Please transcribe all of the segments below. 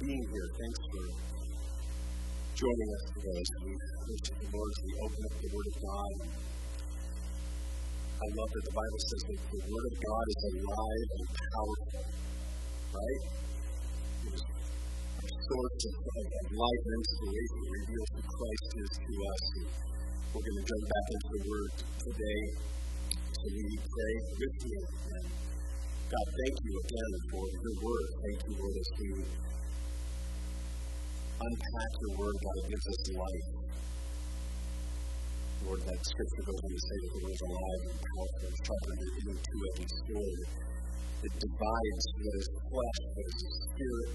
being here. Thanks for joining us today as we worship the Lord, as we open up the Word of God. I love that the Bible says that the Word of God is alive and powerful, right? It is a source of, of life and inspiration. Reveals who Christ is to us. And we're going to jump back into the Word today. So we pray with. And God, thank you again for your Word. Thank you, Lord, as we unpack your Word, God, it gives us life. Lord, that scripture goes on to say that the word is alive and powerful and sharper than any two-edged sword. It divides what is flesh, what is spirit.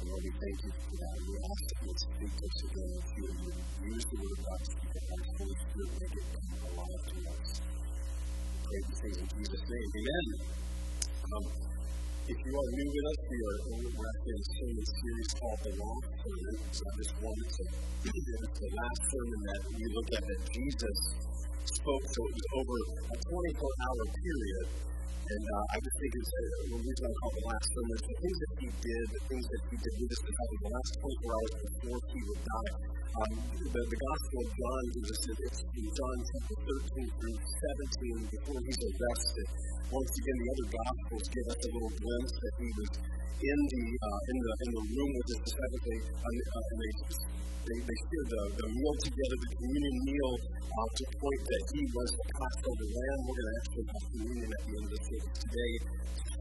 And Lord, we thank you for that. We ask that you speak to us again if you would use the word of God to speak Holy Spirit, make it come alive to us. We pray these things in Jesus' name. Amen. Um, if you are new with us, we are we're in a series called The Last Sermon. So I just the last sermon that we looked at that Jesus spoke. So it was over a 24 hour period. And uh, I just think it's uh, the reason I call the last sermon the things that he did, the things that he did with us because the last 24 hours before he would die. Um, the, the Gospel of John gives us it's in John chapter 13 through 17 before he's arrested once again, the other Gospels give us a little glimpse that he was in the uh, in the in the room with his disciples. They, uh, they they, they share the, the meal together, the communion meal, uh, to point that he was the Passover lamb. We're going to actually have communion at the end of the service today.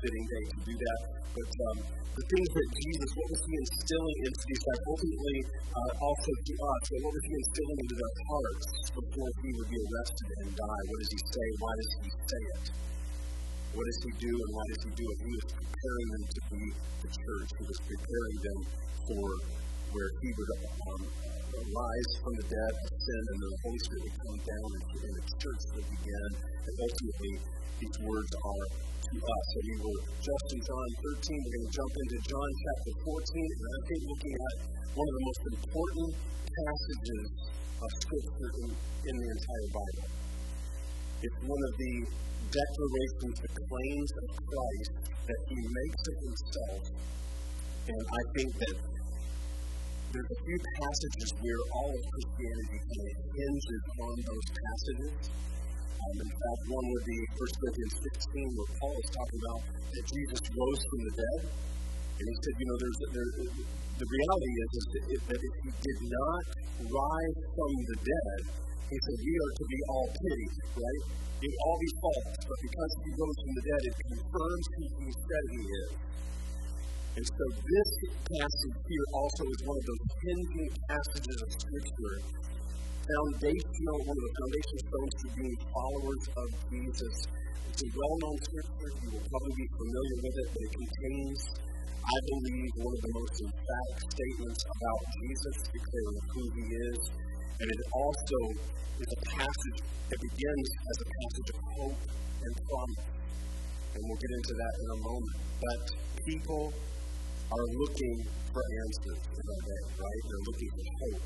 Fitting day to do that. But um, the things that Jesus, what was he instilling into these guys, ultimately uh, also to us, but what was he instilling into their hearts before he would be arrested and die? What does he say? Why does he say it? What does he do and why does he do it? He was preparing them to be the church. He was preparing them for where he would um, rise from the dead, ascend, and the Holy Spirit would come down and, the church would begin. And ultimately, these words are to us. So we were just in John 13. We're going to jump into John chapter 14. And I think looking at one of the most important passages of Scripture in, in the entire Bible. It's one of the declarations, the claims of Christ that he makes of himself. And I think that there's a few passages where all of Christianity kind of hinges on those passages. Um, in fact, one would be 1 Corinthians 15, where Paul is talking about that Jesus rose from the dead. And he said, you know, there's, there, the reality is, is that if he did not rise from the dead, he said, we are to be all pitied, right? It all be false, but because he rose from the dead, it confirms who he said he is. And so this passage here also is one of those hinging passages of Scripture, foundational, one of the foundation stones to being followers of Jesus. It's a well-known Scripture. You will probably be familiar with it, but it contains, I believe, one of the most emphatic statements about Jesus, declaring who he is. And it also is a passage that begins as a passage of hope and promise. And we'll get into that in a moment. But people are looking for answers in our day, right? They're looking for hope.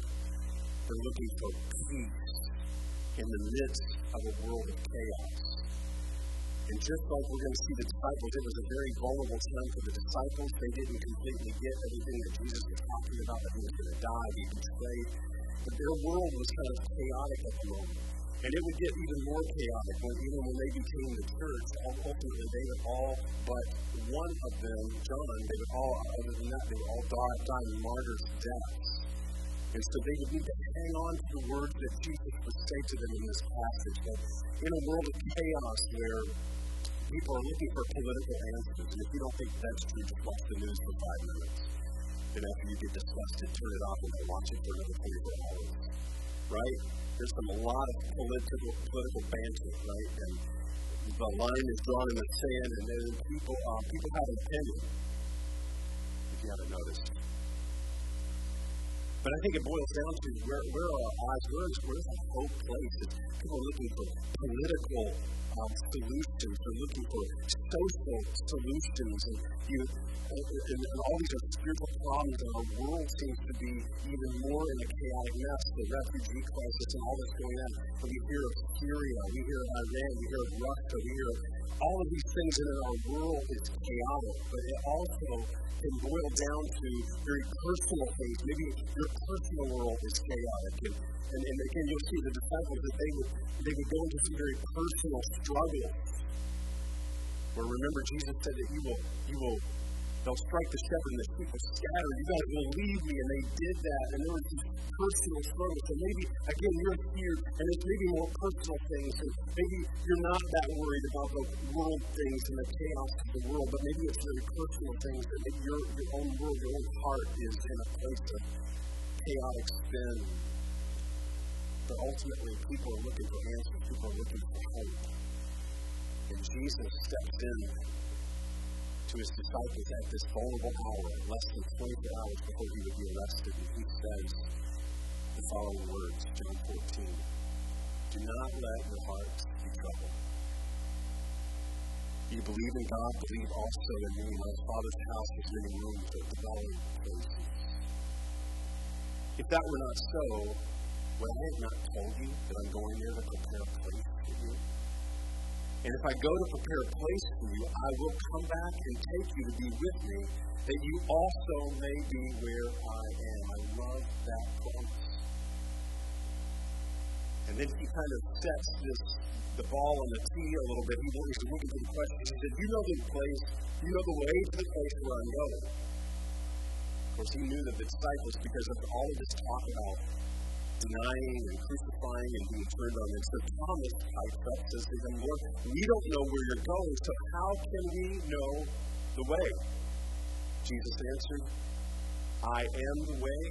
They're looking for peace in the midst of a world of chaos. And just like we're going to see the disciples, it was a very vulnerable time for the disciples. They didn't completely get everything that Jesus was talking about, that he was going to die, be betrayed. But their world was kind of chaotic at the moment. And it would get even more chaotic when even when they became the church, ultimately they would all but one of them, John, they would all, other than that, they would all die, die martyrs' deaths. And so they would need to hang on to the words that Jesus would say to them in this passage. That in a world of chaos where people are looking for political answers, and if you don't think that's true, just watch the news for five minutes. And after you get disgusted, turn it off and then watch it for another 24 hours. Right? There's some, a lot of political, political banter, right? And the line is drawn in the sand, and then people, um, people have an opinion, if you haven't noticed. But I think it boils down to where, where are our eyes? Where is, where is our hope placed? People are looking for political um, solutions. They're looking for social solutions. And, you, and, and, and all these are spiritual problems, and our world seems to be even more in a chaotic mess. The refugee crisis and all that's going on. And we hear of Syria, we hear of Iran, we hear of Russia, we hear of all of these things in our world is chaotic, but it also can boil down to very personal things. Maybe your personal world is chaotic. And, and, and again, you'll see the disciples that they would, they would go into some very personal struggles. Where remember, Jesus said that you will, you will They'll strike the shepherd and the sheep will scatter. You guys will leave me. And they did that. And there was this personal struggle. So maybe, again, you're here and it's maybe more personal things. And maybe you're not that worried about the world things and the chaos of the world, but maybe it's very personal things that maybe your, your own world, your own heart is in a place of chaotic spin. But ultimately, people are looking for answers. People are looking for hope. And Jesus steps in to his disciples at this vulnerable hour, less than 24 hours before he would be arrested, and he says the following words, John 14 Do not let your hearts be troubled. You believe in God, believe also in me. My Father's house is many rooms that dwelling places. If that were not so, would I have not told you that I'm going there to prepare a place for you? And if I go to prepare a place for you, I will come back and take you to be with me, that you also may be where I am. I love that promise. And then he kind of sets this the ball on the tee a little bit. He wants to look into the question. He said, You know the place, you know the way to the place where I'm going. Course, he knew that the disciples, because of all of this talk about denying and crucifying and being turned on. And so Thomas pipes up, says to them, Lord, we don't know where you're going, so how can we know the way? Jesus answered, I am the way,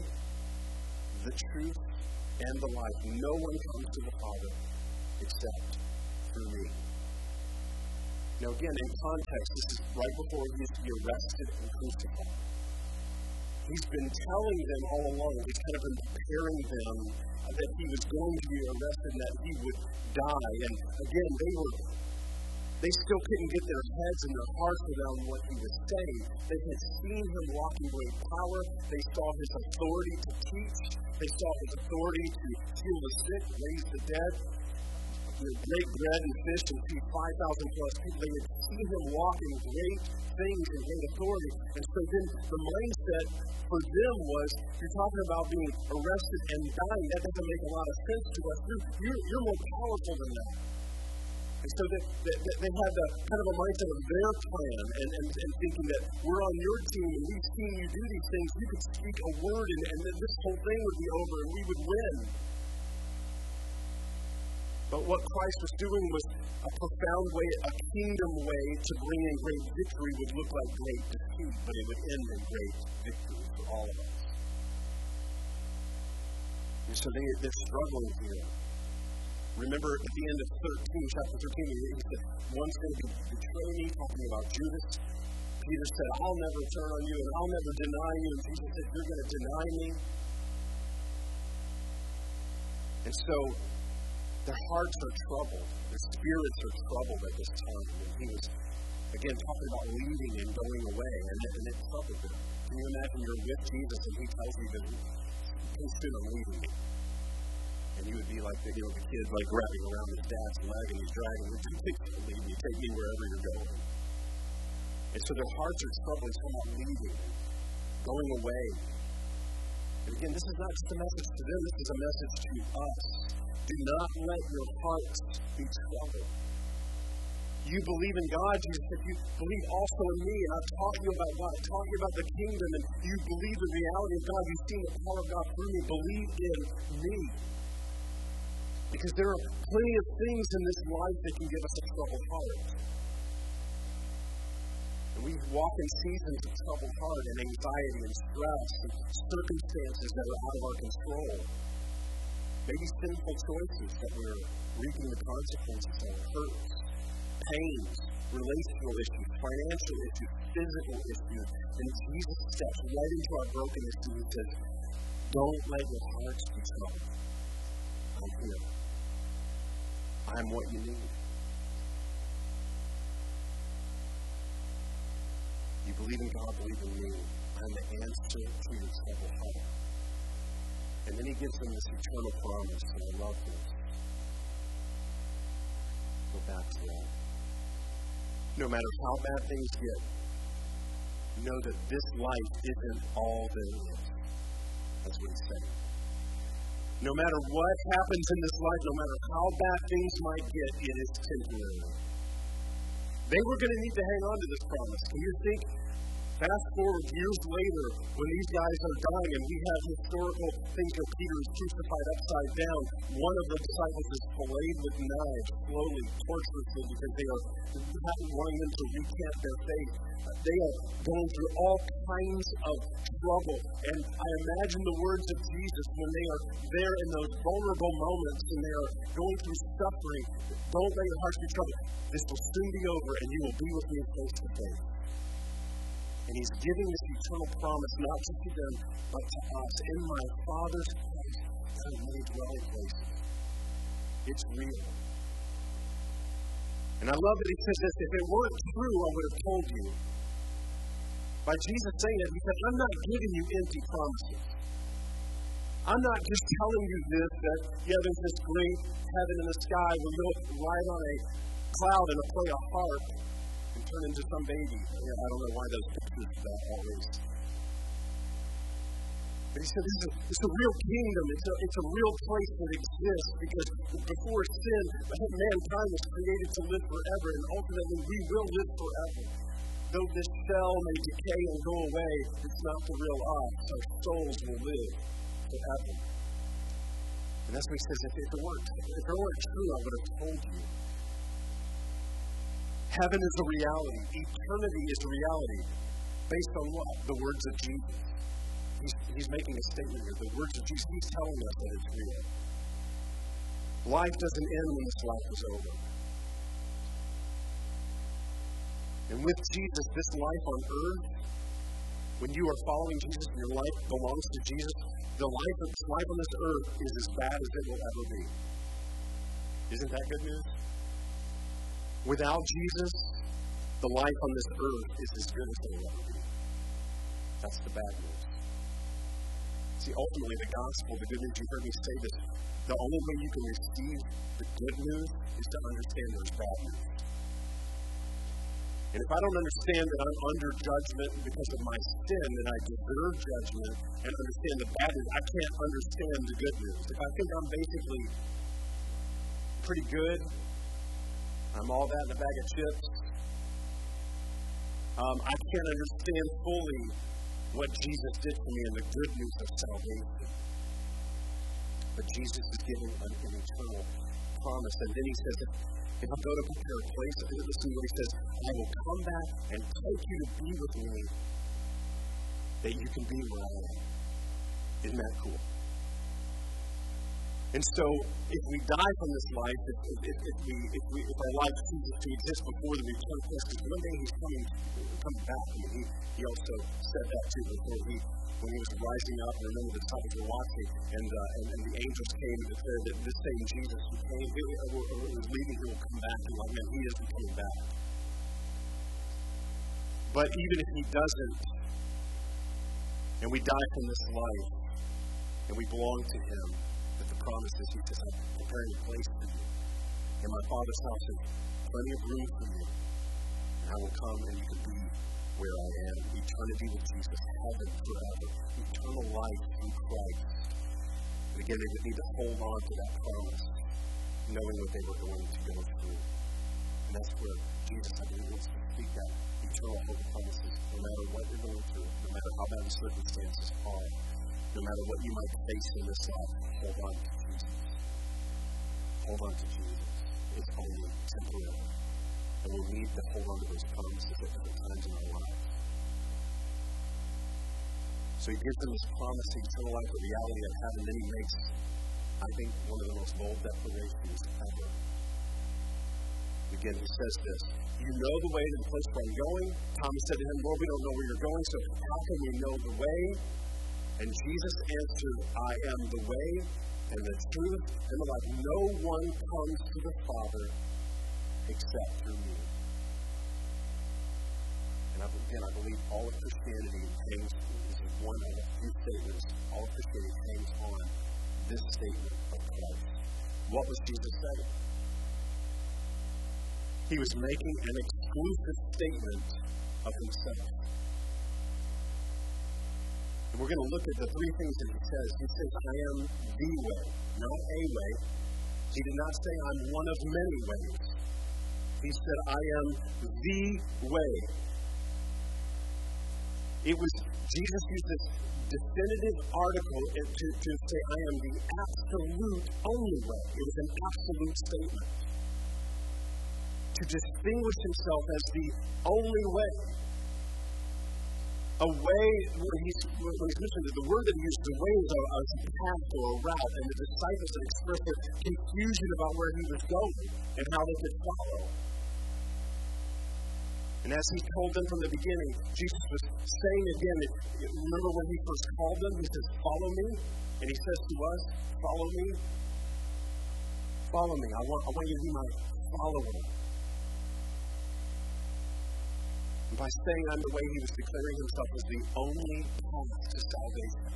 the truth, and the life. No one comes to the Father except through me. Now, again, in context, this is right before he is to be arrested and crucified. He's been telling them all along, he's kind of been preparing them that he was going to be arrested and that he would die. And again, they were they still couldn't get their heads and their hearts around what he was saying. They had seen him walking great power. They saw his authority to teach. They saw his authority to heal the sick, raise the dead, break bread and fish and feed 5,000 plus people. They had seen him walking great things and great authority. And so then the mindset for them was you're talking about being arrested and dying. That doesn't make a lot of sense to us. You're, you're, you're more powerful than that. And so they, they, they had the kind of a mindset of their plan and, and, and thinking that we're on your team and we've seen you do these things. You could speak a word and, and then this whole thing would be over and we would win. But what Christ was doing was a profound way, a kingdom way to bring in great victory would look like great defeat, but it would end in great victory for all of us. And so they, they're struggling here. Remember at the end of 13, chapter 13, he said, one's going to betray me, talking about Judas. Peter said, I'll never turn on you and I'll never deny you. And Jesus said, You're going to deny me. And so their hearts are troubled. Their spirits are troubled at this time. And he was, again, talking about leaving and going away, and it, and it troubled them. Can you imagine you're with Jesus and he tells you that he's soon leaving you? And you would be like you know, the kid like grabbing around his dad's leg and he's dragging him, take me, me, take me wherever you're going. And so their hearts are troubled. Talking about leaving, going away. And again, this is not just a message to them, this is a message to us. Do not let your hearts be troubled. You believe in God, Jesus said, you believe also in me. And I've taught you about God, I've taught you about the kingdom, and you believe the reality of God. You've seen the power of God through me. Believe in me. Because there are plenty of things in this life that can give us a troubled heart. And we walk in seasons of troubled heart and anxiety and stress and circumstances that are out of our control maybe sinful choices that we're reaping the consequences of, hurts, pains, relational issues, financial issues, physical issues. And Jesus steps right into our brokenness and he says, Don't let your hearts be troubled. I'm here. I'm what you need. You believe in God, believe in me. I'm the answer to your troubled heart. And then he gives them this eternal promise, and I love this. Go back to that. No matter how bad things get, know that this life isn't all there is. That's what he's saying. No matter what happens in this life, no matter how bad things might get, it is temporary. They were going to need to hang on to this promise. Can you think Fast forward years later, when these guys are dying, and we have historical things where Peter is crucified upside down. One of the disciples is filleted with knives, slowly, torturously, because they are wanting them to recant their faith. Uh, they are going through all kinds of trouble. And I imagine the words of Jesus when they are there in those vulnerable moments and they are going through suffering. Don't let your hearts be troubled. This will soon be over, and you will be with me face to face. And he's giving this eternal promise not just to them, but to us. In my Father's place, there are many dwelling places. It's real. And I love that he says this if it weren't true, I would have told you. By Jesus saying it, he said, I'm not giving you empty promises. I'm not just telling you this that, yeah, there's this great heaven in the sky where you'll ride on a cloud and play a harp turn into some baby. Yeah, I don't know why those pictures that always. But he said this is a, it's a real kingdom. It's a, it's a real place that exists because before sin, mankind was created to live forever, and ultimately we will live forever. Though this shell may decay and go away, it's not the real us. Our souls will live forever. And that's what he says. If, it weren't, if it weren't true, I would have told you. Heaven is a reality. Eternity is a reality. Based on what? The words of Jesus. He's, he's making a statement here. The words of Jesus. He's telling us that it's real. Life doesn't end when this life is over. And with Jesus, this life on earth, when you are following Jesus and your life belongs to Jesus, the life, of, this life on this earth is as bad as it will ever be. Isn't that good news? Without Jesus, the life on this earth is as good as it will ever be. That's the bad news. See, ultimately, the gospel, the good news, you heard me say this, the only way you can receive the good news is to understand there's bad news. And if I don't understand that I'm under judgment because of my sin and I deserve judgment and understand the bad news, I can't understand the good news. If I think I'm basically pretty good, I'm all that in a bag of chips. Um, I can't understand fully what Jesus did for me and the good news of salvation. But Jesus is giving an, an eternal promise. And then he says, if I go to prepare a place, listen to what he says, I will come back and take you to be with me, that you can be where I am. Isn't that cool? And so, if we die from this life, if, if, if, we, if, we, if our life ceases to exist before the return of Christ, because one day He's coming, coming back. Mean, he, he also said that too before He, when He was rising up. And remember, the disciples were watching, and, uh, and, and the angels came and declared that this same Jesus who came, who was leaving, who will come back. And like, man, He isn't coming back. But even if He doesn't, and we die from this life, and we belong to Him, that the promise is He says, I'm preparing a place for you. In my Father's house is plenty of room for you. And I will come and you can be where I am. Eternity with Jesus, heaven forever, eternal life in Christ. And again, they would need to hold on to that promise, knowing what they were going to go through. And that's where Jesus, I believe, wants to speak that eternal hope promises, no matter what you're going through, no matter how bad the circumstances are, no matter what you might face in this life, hold on to Jesus. Hold on to Jesus. It's only temporary. And we need to hold on to those promises at different times in our lives. So he gives them this promise of eternal life, the reality of heaven, then he makes, I think, one of the most bold declarations ever. Again, he says this You know the way to the place where I'm going. Thomas said to him, Lord, we don't know where you're going, so how can we know the way? And Jesus answered, I am the way and the truth and the life. No one comes to the Father except through me. And again, I believe all of Christianity hangs, this is one of a few statements, all of Christianity hangs on this statement of Christ. What was Jesus saying? He was making an exclusive statement of himself. And we're going to look at the three things that he says. He says, I am the way, not a way. He did not say, I'm one of many ways. He said, I am the way. It was, Jesus used this definitive article to, to say, I am the absolute only way. It was an absolute statement. To distinguish himself as the only way a way where he's, when he's mentioned the word that he used, the way is a, a path or a route, and the disciples had expressed their confusion about where he was going and how they could follow. And as he told them from the beginning, Jesus was saying again, remember when he first called them? He says, Follow me. And he says to us, Follow me. Follow me. I want, I want you to be my follower. By saying I'm the way, he was declaring himself as the only path to salvation.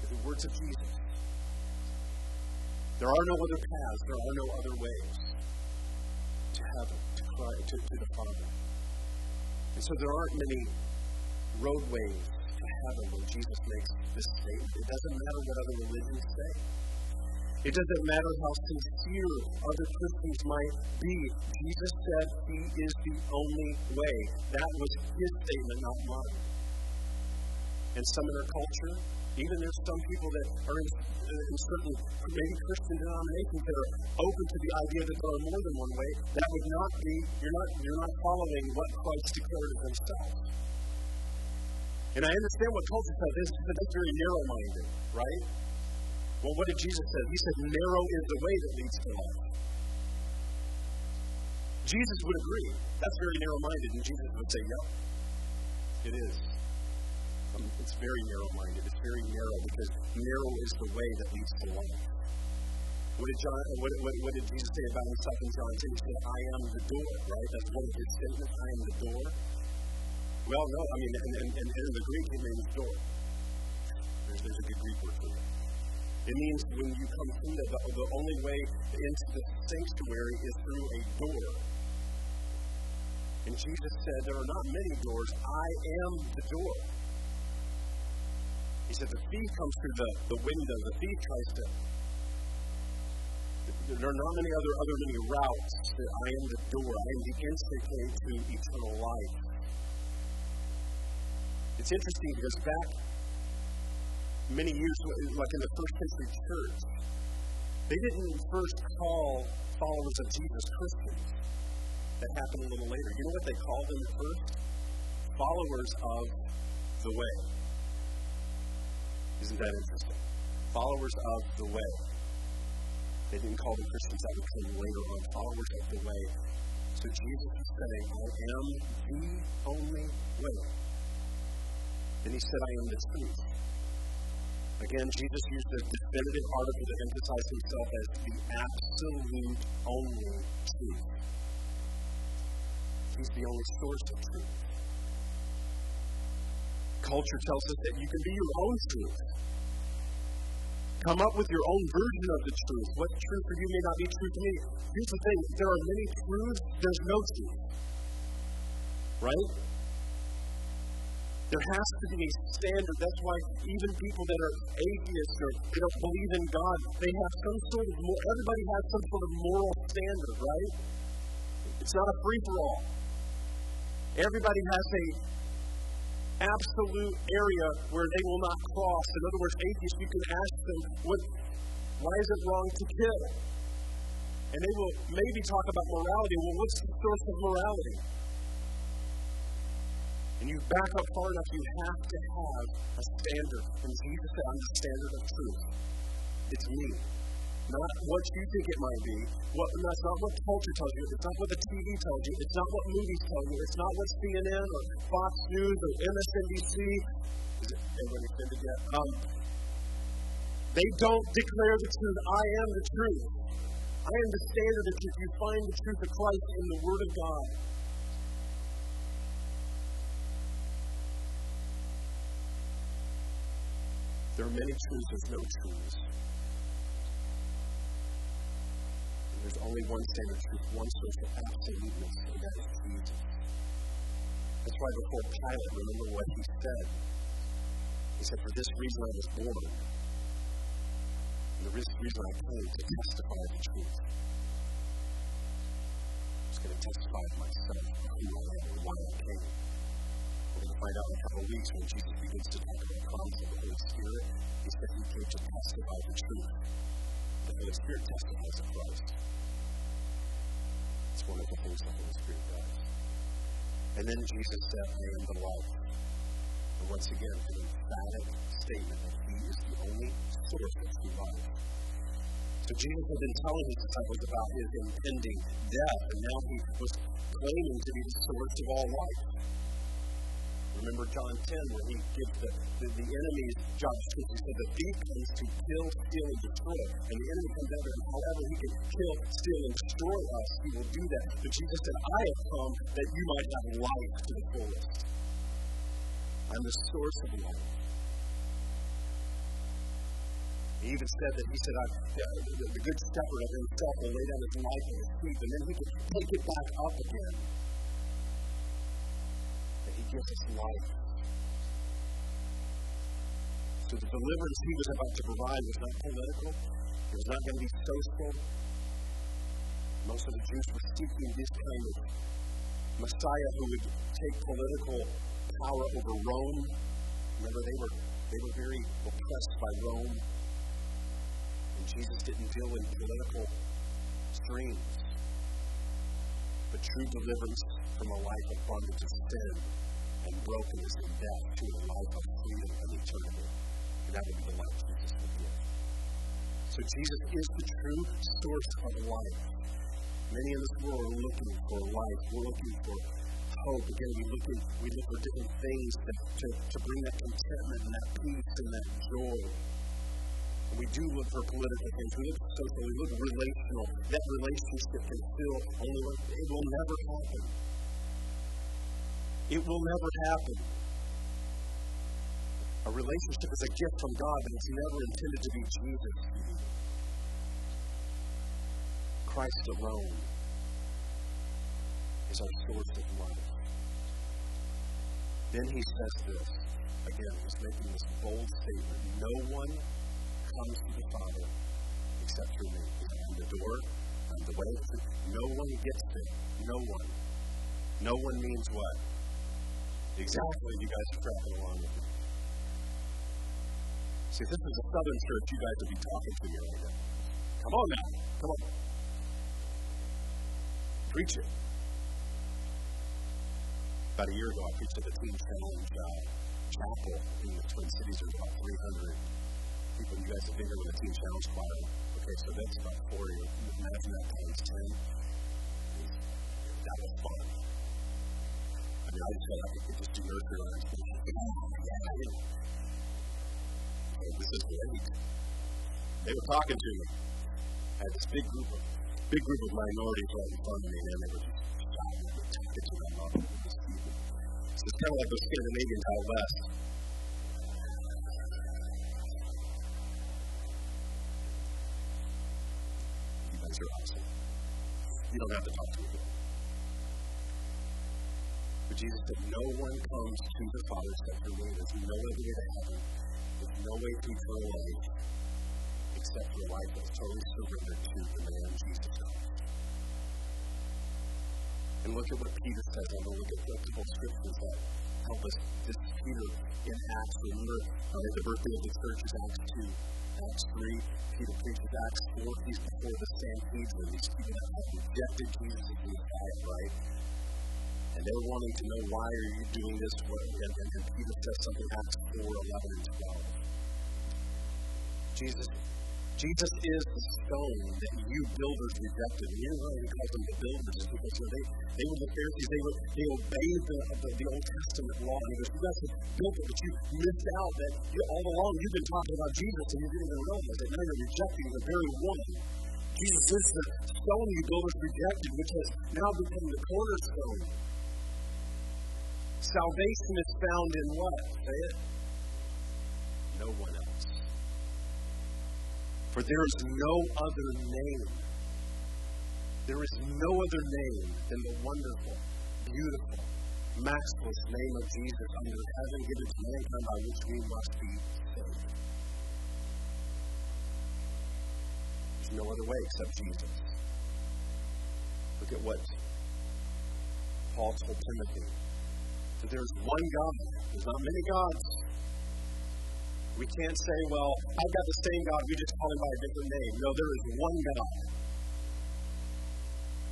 With the words of Jesus. There are no other paths, there are no other ways to heaven, to to, to the Father. And so there aren't many roadways to heaven when Jesus makes this statement. It doesn't matter what other religions say. It doesn't matter how sincere other Christians might be. Jesus said he is the only way. That was his statement, not mine. And some in our culture, even there's some people that are in, in certain maybe Christian denominations that are open to the idea that there are more than one way. That would not be you're not you're not following what Christ declared of himself. And I understand what culture says. This, that's very narrow-minded, right? Well, what did Jesus say? He said, narrow is the way that leads to life. Jesus would agree. That's very narrow minded. And Jesus would say, yep, it is. It's very narrow minded. It's very narrow because narrow is the way that leads to life. What did, John, what, what, what did Jesus say about himself in John 10? He said, I am the door, right? That's one of his statements. I am the door. Well, no, I mean, and, and, and in the Greek, it means door. There's, there's a good Greek word for it. It means when you come through that, the, the only way into the sanctuary is through a door. And Jesus said, There are not many doors. I am the door. He said, The thief comes through the, the window. The thief tries to. There are not many other, other many routes. That I am the door. I am the instant into eternal life. It's interesting because back many years, like in the first century church, they didn't first call followers of Jesus Christians. That happened a little later. You know what they called them first? Followers of the way. Isn't that interesting? Followers of the way. They didn't call them Christians that would come later on. Followers of the way. So Jesus is saying, I am the only way. And he said, I am the truth. Again, Jesus used a definitive article to emphasize himself as the absolute only truth. He's the only source of truth. Culture tells us that you can be your own truth. Come up with your own version of the truth. What truth for you may not be true to me. Here's the thing there are many truths, there's no truth. Right? There has to be a standard. That's why even people that are atheists or they don't believe in God, they have some sort of, everybody has some sort of moral standard, right? It's not a free for all. Everybody has a absolute area where they will not cross. In other words, atheists, you can ask them, what, why is it wrong to kill? And they will maybe talk about morality. Well, what's the source of morality? And you back up far enough, you have to have a standard. And Jesus said, I'm the standard of truth. It's me. not what you think it might be. What, that's not what culture tells you. It's not what the TV tells you. It's not what movies tell you. It's not what CNN or Fox News or MSNBC. Is it offended yet? Um, they don't declare the truth. I am the truth. I am the standard of truth. You find the truth of Christ in the Word of God. There are many truths, there's no truths. And there's only one standard truth, one source of absoluteness, and that is Jesus. That's why before Pilate, remember what he said? He said, For this reason I was born. And the reason I came to testify the truth. I was going to testify of myself, who I am, and why I came. To find out in a couple of weeks when Jesus begins to talk about the promise of the Holy Spirit. He said he came to testify the truth. The Holy Spirit testifies of Christ. It's one of the things the Holy Spirit does. And then Jesus said, I am the life. And once again, an emphatic statement that he is the only source of true life. So Jesus had been telling his disciples about his impending death, and now he was claiming to be the source of all life. Remember John 10, where he gives the, the, the enemy's job description. He said, The thief comes to kill, steal, and destroy. And the enemy comes out and however he can kill, steal, and destroy us, he will do that. But Jesus said, I have come that you might have life to the fullest. I'm the source of life. He even said that he said, yeah, the, the good shepherd of himself will lay down his life for his sheep, and then he can take it back up again gives us life. So the deliverance he was about to provide was not political. It was not going to be social. Most of the Jews were seeking this kind of Messiah who would take political power over Rome. Remember, they were they were very oppressed by Rome. And Jesus didn't deal in political streams. But true deliverance from a life of bondage of sin brokenness and death to a life of freedom and eternity. And that would be the life Jesus would give. So Jesus is the true source of life. Many in this world are looking for life. We're looking for hope. Again, we look, in, we look for different things that, to, to bring that contentment and that peace and that joy. And we do look for political things. We look for social. We look for relational. That relationship can still only it will never happen. It will never happen. A relationship is a gift from God, but it's never intended to be Jesus. Christ alone is our source of life. Then he says this. Again, he's making this bold statement. No one comes to the Father except through me. I'm the door. I'm the way. No one gets there. No one. No one means what? Exactly, you guys are tracking along with me. See, this is a southern church, you guys would be talking to me right now. Come on now, come on. Preach it. About a year ago, I preached at the Teen Challenge uh, Chapel in the Twin Cities. There's about 300 people. You guys have been here with the Teen Challenge Choir. Okay, so that's about 40. Imagine that times 10. That was fun. I just like I could just do nursery rhymes. Oh, this is great. They were talking to me. I had this big group of big group of minorities right in front of me, and they were just and talking to them about this people. So it's kind of like the Scandinavian out west. You guys are awesome. You don't have to talk to me. But Jesus said, No one comes to the Father except through me. There's no way to heaven. There's no way to eternal life except for a life that's totally surrendered to the man Jesus Christ. And look at what Peter says. Going to look at multiple scriptures that help us. This is Peter in Acts. Remember, uh, the birthday of the church is Acts 2. Acts 3, Peter preaches Acts 4. He's before the Sanhedrin. These people that have rejected Jesus as the Messiah, right? And they're wanting to know why are you doing this? What, and, and, and Peter says something Acts 4, 11, and 12. Jesus Jesus is the stone that you builders rejected. And you know why he calls them the builders? Because they, they were the Pharisees. They, were, they obeyed the, the, the Old Testament law. And he goes, you guys have built it, but you missed out that you, all along you've been talking about Jesus and you didn't even realize it. Now you're rejecting the very one. Jesus is the stone you builders rejected, which has now become the cornerstone. Salvation is found in what? Say it. No one else. For there is no other name. There is no other name than the wonderful, beautiful, matchless name of Jesus under heaven given to mankind by which we must be saved. There's no other way except Jesus. Look at what Paul told Timothy. So there's one God. There's not many gods. We can't say, well, I've got the same God, we just call him by a different name. No, there is one God.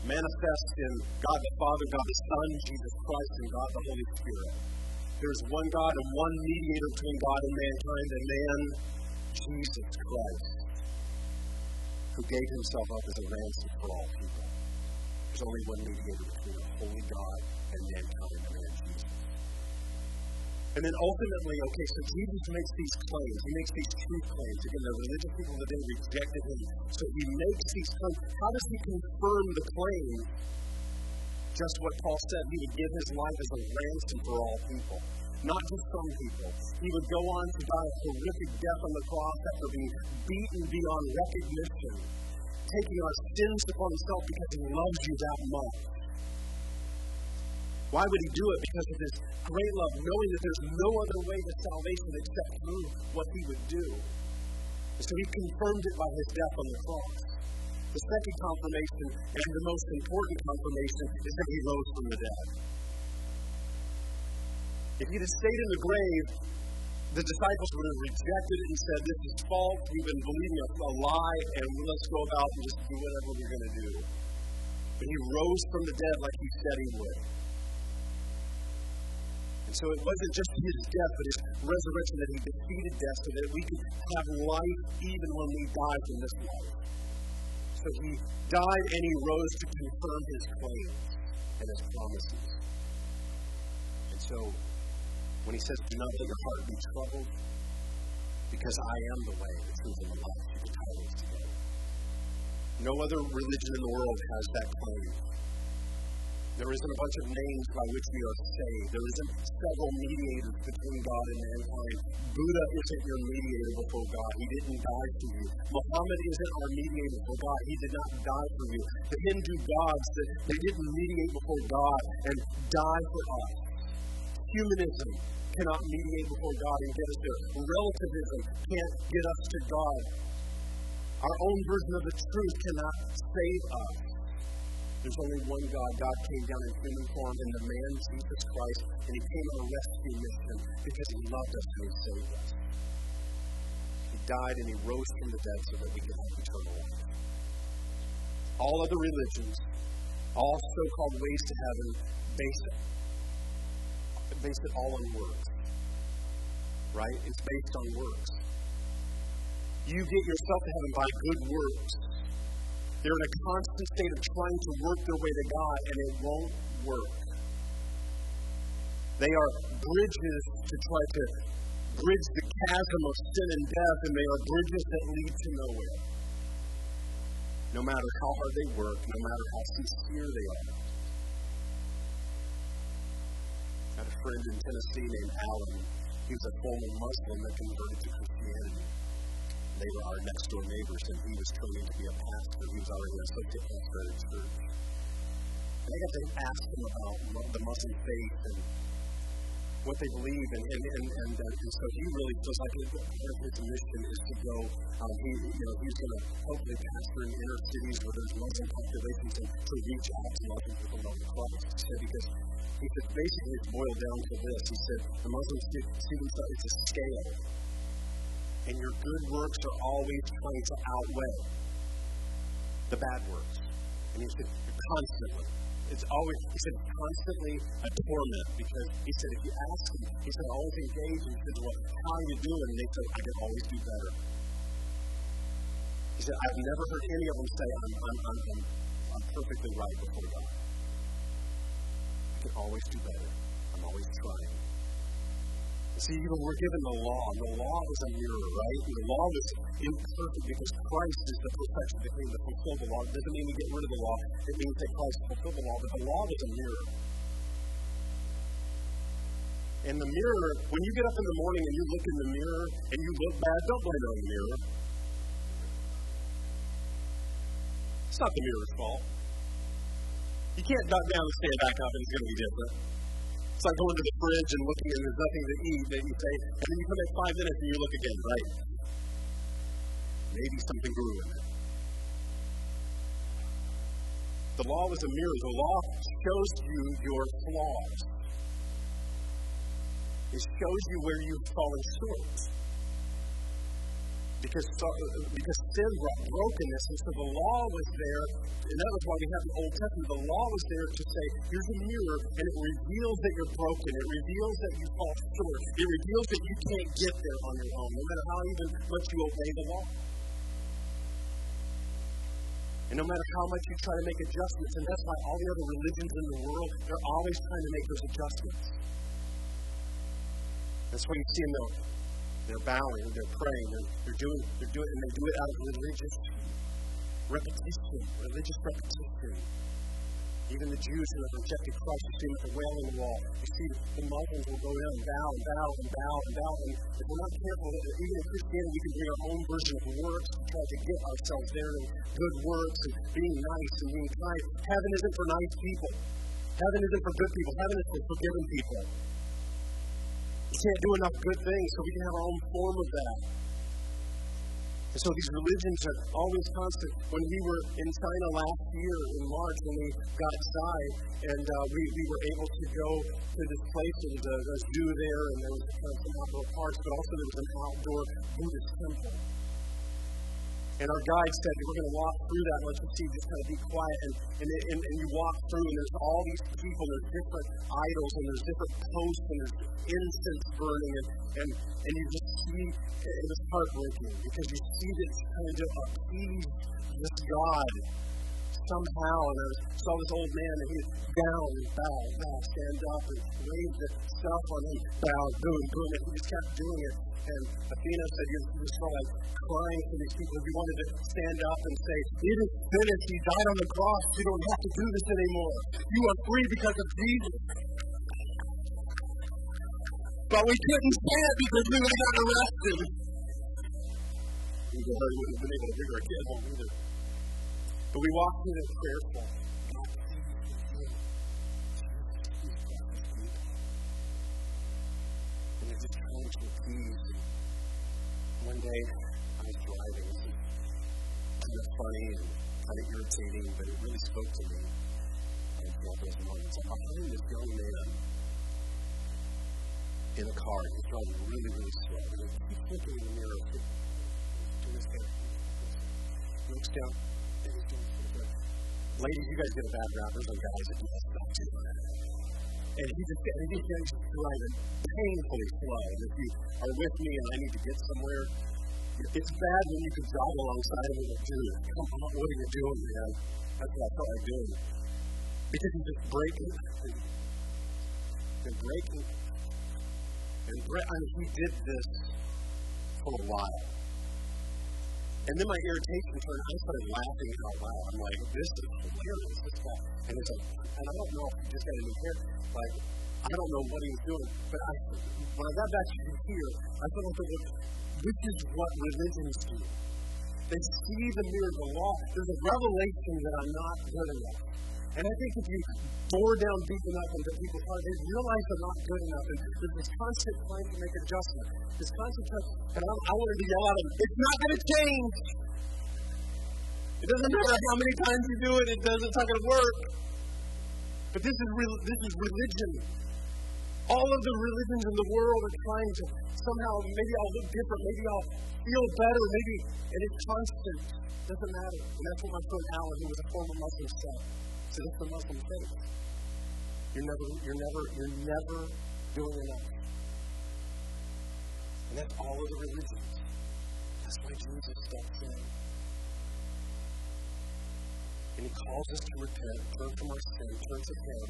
Manifest in God the Father, God the Son, Jesus Christ, and God the Holy Spirit. There's one God and one mediator between God and mankind, and man, Jesus Christ, who gave himself up as a ransom for all people. There's only one mediator between a holy God and mankind, and man Jesus. And then ultimately, okay, so Jesus makes these claims. He makes these truth claims. Again, the religious people of the day rejected him. So he makes these claims. How does he confirm the claim? Just what Paul said. He would give his life as a ransom for all people. Not just some people. He would go on to die a horrific death on the cross after being beaten beyond recognition, taking our sins upon himself because he loves you that much. Why would he do it? Because of his great love, knowing that there's no other way to salvation except through what he would do. And so he confirmed it by his death on the cross. The second confirmation, and the most important confirmation, is that he rose from the dead. If he'd have stayed in the grave, the disciples would have rejected it and said, This is false. We've been believing a, a lie, and let's go about and just do whatever we're going to do. But he rose from the dead like he said he would. And so it wasn't just his death, but his resurrection that he defeated death so that we could have life even when we die from this life. So he died and he rose to confirm his claims and his promises. And so when he says, Do not let your heart be troubled, because I am the way, the truth, and the life, you can tie those together. No other religion in the world has that claim. There isn't a bunch of names by which we are saved. There isn't several mediators between God and mankind. Buddha isn't your mediator before God. He didn't die for you. Muhammad isn't our mediator before God. He did not die for you. The Hindu gods, they didn't mediate before God and die for us. Humanism cannot mediate before God and get us there. Relativism can't get us to God. Our own version of the truth cannot save us. There's only one God. God came down in human form in the man Jesus Christ, and he came on a rescue mission because he loved us and he saved us. He died and he rose from the dead so that we could have eternal life. All other religions, all so called ways to heaven, base it, base it all on works. Right? It's based on works. You get yourself to heaven by good works. They're in a constant state of trying to work their way to God, and it won't work. They are bridges to try to bridge the chasm of sin and death, and they are bridges that lead to nowhere. No matter how hard they work, no matter how sincere they are. Friend in Tennessee named Alan. He was a former Muslim that converted to Christianity they were our next door neighbors, and he was training to be a pastor. He was already associate pastor at church. And I got to ask him about the Muslim faith and what they believe, and and and, and, uh, and so he really feels like of his mission is to go. Um, he you know he's going to hopefully pastor in inner cities where there's Muslim populations and to reach out to Muslim people know the Christ. He said because he said basically it's boiled down to this. He said the Muslims see, see themselves it's a scale and your good works are always trying to outweigh the bad works. And he said, constantly. It's always, he said, constantly a torment because he said, if you ask him, he said, always engage. He said, well, how are you doing? And they said, I can always do better. He said, I've never heard any of them say, I'm, I'm, I'm, I'm, I'm perfectly right before God. I can always do better. I'm always trying. See, even we're given the law. The law is a mirror, right? The law is imperfect because Christ is the perfection that came to fulfill the law. It doesn't mean we get rid of the law. It means that Christ fulfilled the law. But the law was a mirror. And the mirror, when you get up in the morning and you look in the mirror and you look bad, don't blame it on the mirror. It's not the mirror's fault. You can't duck down and stand back up and it's going to be different. It's like going to the fridge and looking and there's nothing to eat, and you say, and then you come back five minutes and you look again, right? Maybe something grew in it. The law was a mirror. The law shows you your flaws. It shows you where you've fallen short. Because, because sin brought brokenness, and so the law was there, and that was why we have the Old Testament. The law was there to say, here's a mirror, and it reveals that you're broken. It reveals that you fall short. It reveals that you can't get there on your own, no matter how even much you obey the law. And no matter how much you try to make adjustments, and that's why all the other religions in the world, they're always trying to make those adjustments. That's why you see them, though. They're bowing, they're praying, they're, they're, doing, they're doing, and they do it out of religious repetition, religious repetition. Even the Jews who have rejected Christ, you see at the wailing wall. You see the Muslims will go down and bow and bow and bow and bow. And if we're not careful, even in Christianity, we can bring our own version of works to try to get ourselves there in good works and being nice and being kind. Heaven isn't for nice people. Heaven isn't for good people. Heaven is for forgiven people. Can't do enough good things, so we can have our own form of that. And so these religions are always constant. When we were in China last year in March, when we got inside, and uh, we, we were able to go to this place, there was a zoo there, and there was kind of some outdoor parks, but also there was an outdoor Buddhist temple. And our guide said, we're going to walk through that, let you see, just kind of be quiet. And, and, and, and you walk through, and there's all these people, there's different idols, and there's different posts, and there's incense burning, and, and, and you just see, it was heartbreaking, because you see this kind of appease this God somehow. And I saw this old man, and he down and bow, bow, stand up, and raise the stuff on him, bow, boom, boom, and he just kept doing it. And Athena said he was sort of like crying for these people. He wanted to stand up and say, It is finished. He died on the cross. You don't have to do this anymore. You are free because of Jesus. But we couldn't say it because we would have gotten arrested. We would have been able to bring our kids home either. But we walked through this prayer form. And it just comes with ease. One day, I was driving. It was kind of funny and kind of irritating, but it really spoke to me. I was one of those moments. I'm behind this young man in a car. He's driving really, really slow. And he keeps looking in the mirror. Doing his hair. He looks down. Ladies, you guys get a bad rap. There's some guys that do that stuff too. And he just, and he just driving painfully slow. And if you are with me and I need to get somewhere, it's bad when you can drive alongside me and dude, come on, what are you doing, man? That's what I felt like doing. Because he's just braking and braking. And bra- I mean, he did this for a while. And then my irritation turned, I started laughing out loud. I'm like, this is hilarious. This guy. And it's like, and I don't know if he just got a new hair. Like, I don't know what he was doing. But I, when I got back to here, I thought, okay, this is what religions do. They see the mirror of the law. There's a revelation that I'm not good enough. And I think if you bore down deep enough into people's hearts, they realize they're not good enough. And there's this constant trying to make adjustment. This constant trying, and I, I wanted to yell at them, it's not going to change. It doesn't matter how many times you do it, it doesn't, it's not going to work. But this is, re, this is religion. All of the religions in the world are trying to somehow, maybe I'll look different, maybe I'll feel better, maybe, and it's constant. It Doesn't matter. And that's what my friend Alan, who was a former Muslim, said. So that's the Muslim faith. You're never, you're never, you're never doing enough. And that's all of the religions. That's why Jesus steps in. And He calls us to repent, turn from our sin, turn to Him,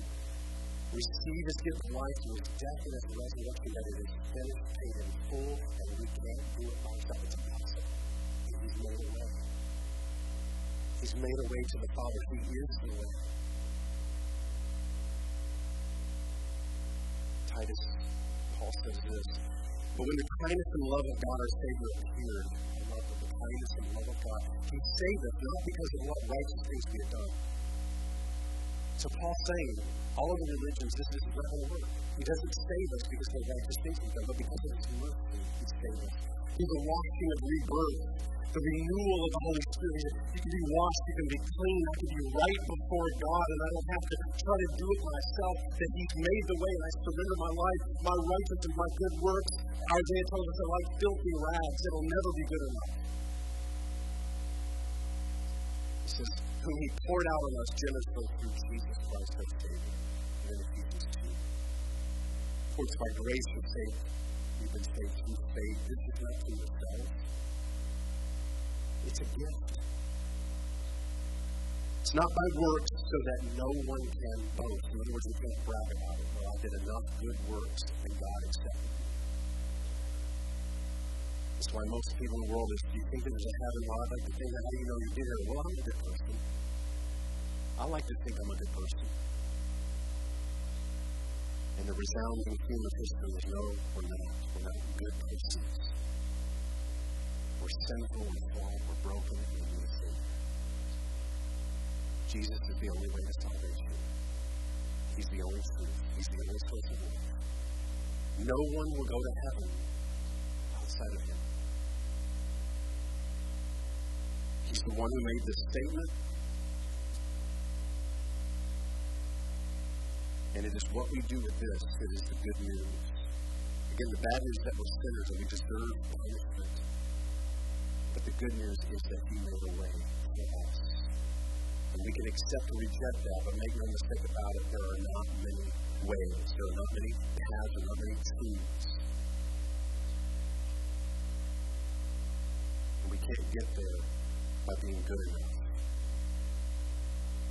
receive His gift of life through His death and His resurrection, that it is finished, paid in full, and we can't do it by ourselves. It's impossible. And He's made a way. He's made a way to the Father. He is the way. Titus, Paul says this. But when the kindness and love of God our Savior appeared, I love of the kindness and love of God, He saved us not because of what righteous things we had done. So Paul's saying, all of the religions, this is not to work. He doesn't save us because righteous things we've done, but because of His mercy, He saved us. He's the washing of rebirth the renewal of the Holy Spirit. You can be washed, you can be clean, I can be right before God, and I don't have to try to do it myself. That He's made the way, and I surrender my life, my righteousness, my good works. Isaiah tells us they're like filthy rags. It'll never be good enough. He says, whom He poured out on us generously through Jesus Christ our Savior. And then Ephesians 2. For it's by grace you're saved. You've been saved through faith. This is not to yourself. It's a gift. It's not by works so that no one can boast. In other words, you can't brag about it. Well, I did enough good works and God accepted me. That's why most people in the world is, do you think there's a heaven? Well, I'd like to think, how do you know you did it? Well, I'm a good person. I like to think I'm a good person. And the resounding theme of history is no, we're not. We're not good persons. We're sinful, we're flawed, we're broken, we need Savior. Jesus is the only way to salvation. He's the only truth. He's the only source of life. No one will go to heaven outside of Him. He's the one who made this statement. And it is what we do with this that is the good news. Again, the bad news that we're sinners and we deserve punishment. But the good news is that He made a way for us. And we can accept or reject that, but make no mistake about it, there are not many ways. There are not many paths, there are not many truths. And we can't get there by being good enough.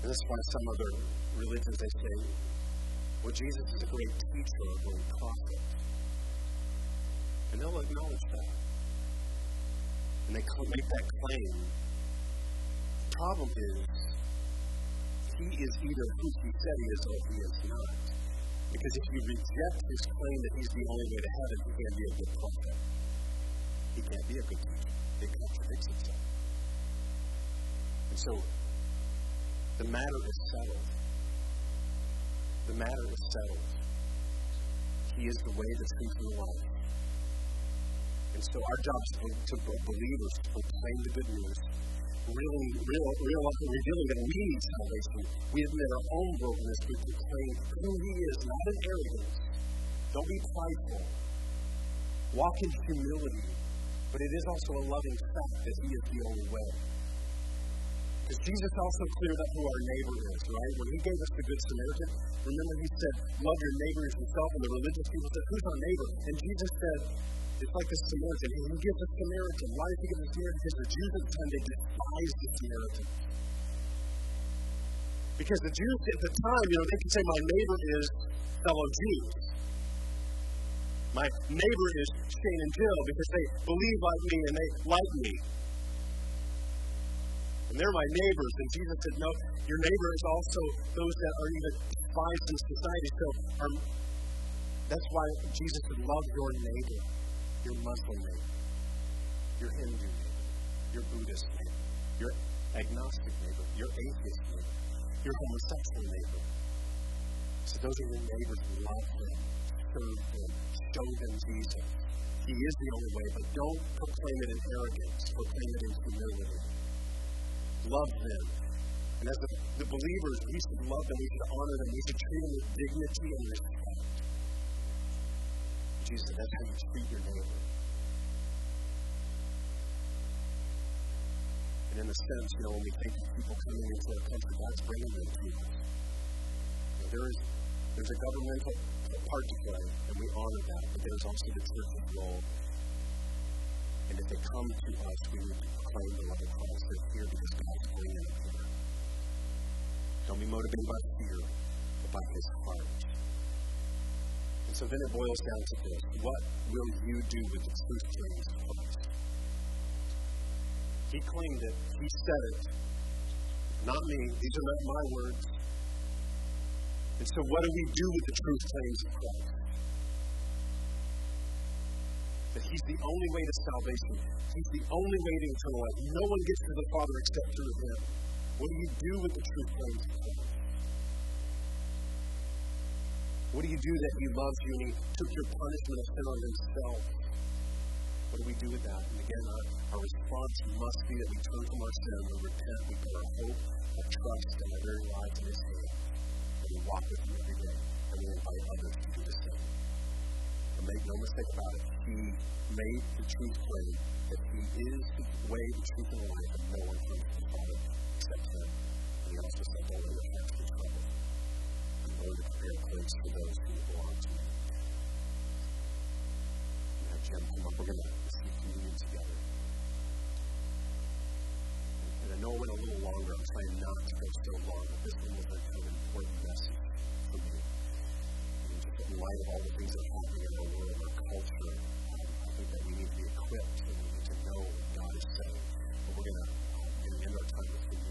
And this is why some other religions they say, well, Jesus is a great teacher, a great prophet. And they'll acknowledge that and they make that claim. The problem is, he is either who he said he is or he is not. Because if you reject his claim that he's the only way to heaven, he can't be a good prophet. He can't be a good teacher. It contradicts himself. And so, the matter is settled. The matter is settled. He is the way, the truth, and the life. And so our job is to, to believers to proclaim the good news, really, real, real, revealing that we need salvation. We admit our own brokenness. We proclaim who He is, not in arrogance. Don't be prideful. Walk in humility. But it is also a loving fact that He is the only way. Jesus also cleared up who our neighbor is, right? When He gave us the Good Samaritan, remember He said, Love your neighbor as yourself. And the religious people said, Who's our neighbor? And Jesus said, it's like a Samaritan. He gives a Samaritan. Why does he give a Samaritan? Because the Jews at the time, they despised the Samaritan. Because the Jews at the time, you know, they could say, my neighbor is fellow Jews. My neighbor is Shane and Jill because they believe like me and they like me. They're my neighbors. And Jesus said, no, your neighbor is also those that are even despised in society. So um, that's why Jesus said, love your neighbor your Muslim neighbor, your Hindu neighbor, your Buddhist neighbor, your agnostic neighbor, your atheist neighbor, your homosexual neighbor. So those are your neighbors. Love them, serve them, show them Jesus. He is the only way, but don't proclaim it in arrogance. Proclaim it in humility. Love them. And as the, the believers, we should love them, we should honor them, we should treat them with dignity and respect. Jesus, that's how you treat your neighbor. And in a sense, you know, when we think of people coming into our country, God's bringing them to us. There is, there's a governmental part to play, and we honor that, but there's also the church's role. And if they come to us, we to proclaim the love of Christ. They're here because God's bringing them here. Don't be motivated by fear, but by his heart. And so then it boils down to this. What will you do with the truth claims of Christ? He claimed it. He said it. Not me. These are not my words. And so what do we do with the truth claims of Christ? That He's the only way to salvation. He's the only way to eternal life. No one gets to the Father except through Him. What do you do with the truth claims of? What do you do that He loves you and He took your punishment of sin on Himself? What do we do with that? And again, our, our response must be that we turn from our sin, we repent, we put our hope, our trust, and our very lives in His hand, and we walk with Him every day, and we invite others to do the same. But make no mistake about it, He made the truth claim that He is the way, the truth, and the life, and no one comes to the Father except Him. And He also said, don't let your hearts be troubled. I'm to prepare a place for those who belong to. We have Jim come up. We're going to receive communion together. And I know it went a little longer. I'm trying not to go so long, but this one was a kind of important message for me. In light of all the things that are happening in our world, our culture, um, I think that we need to be equipped and we need to know what God is saying. But we're going to um, end our time with communion.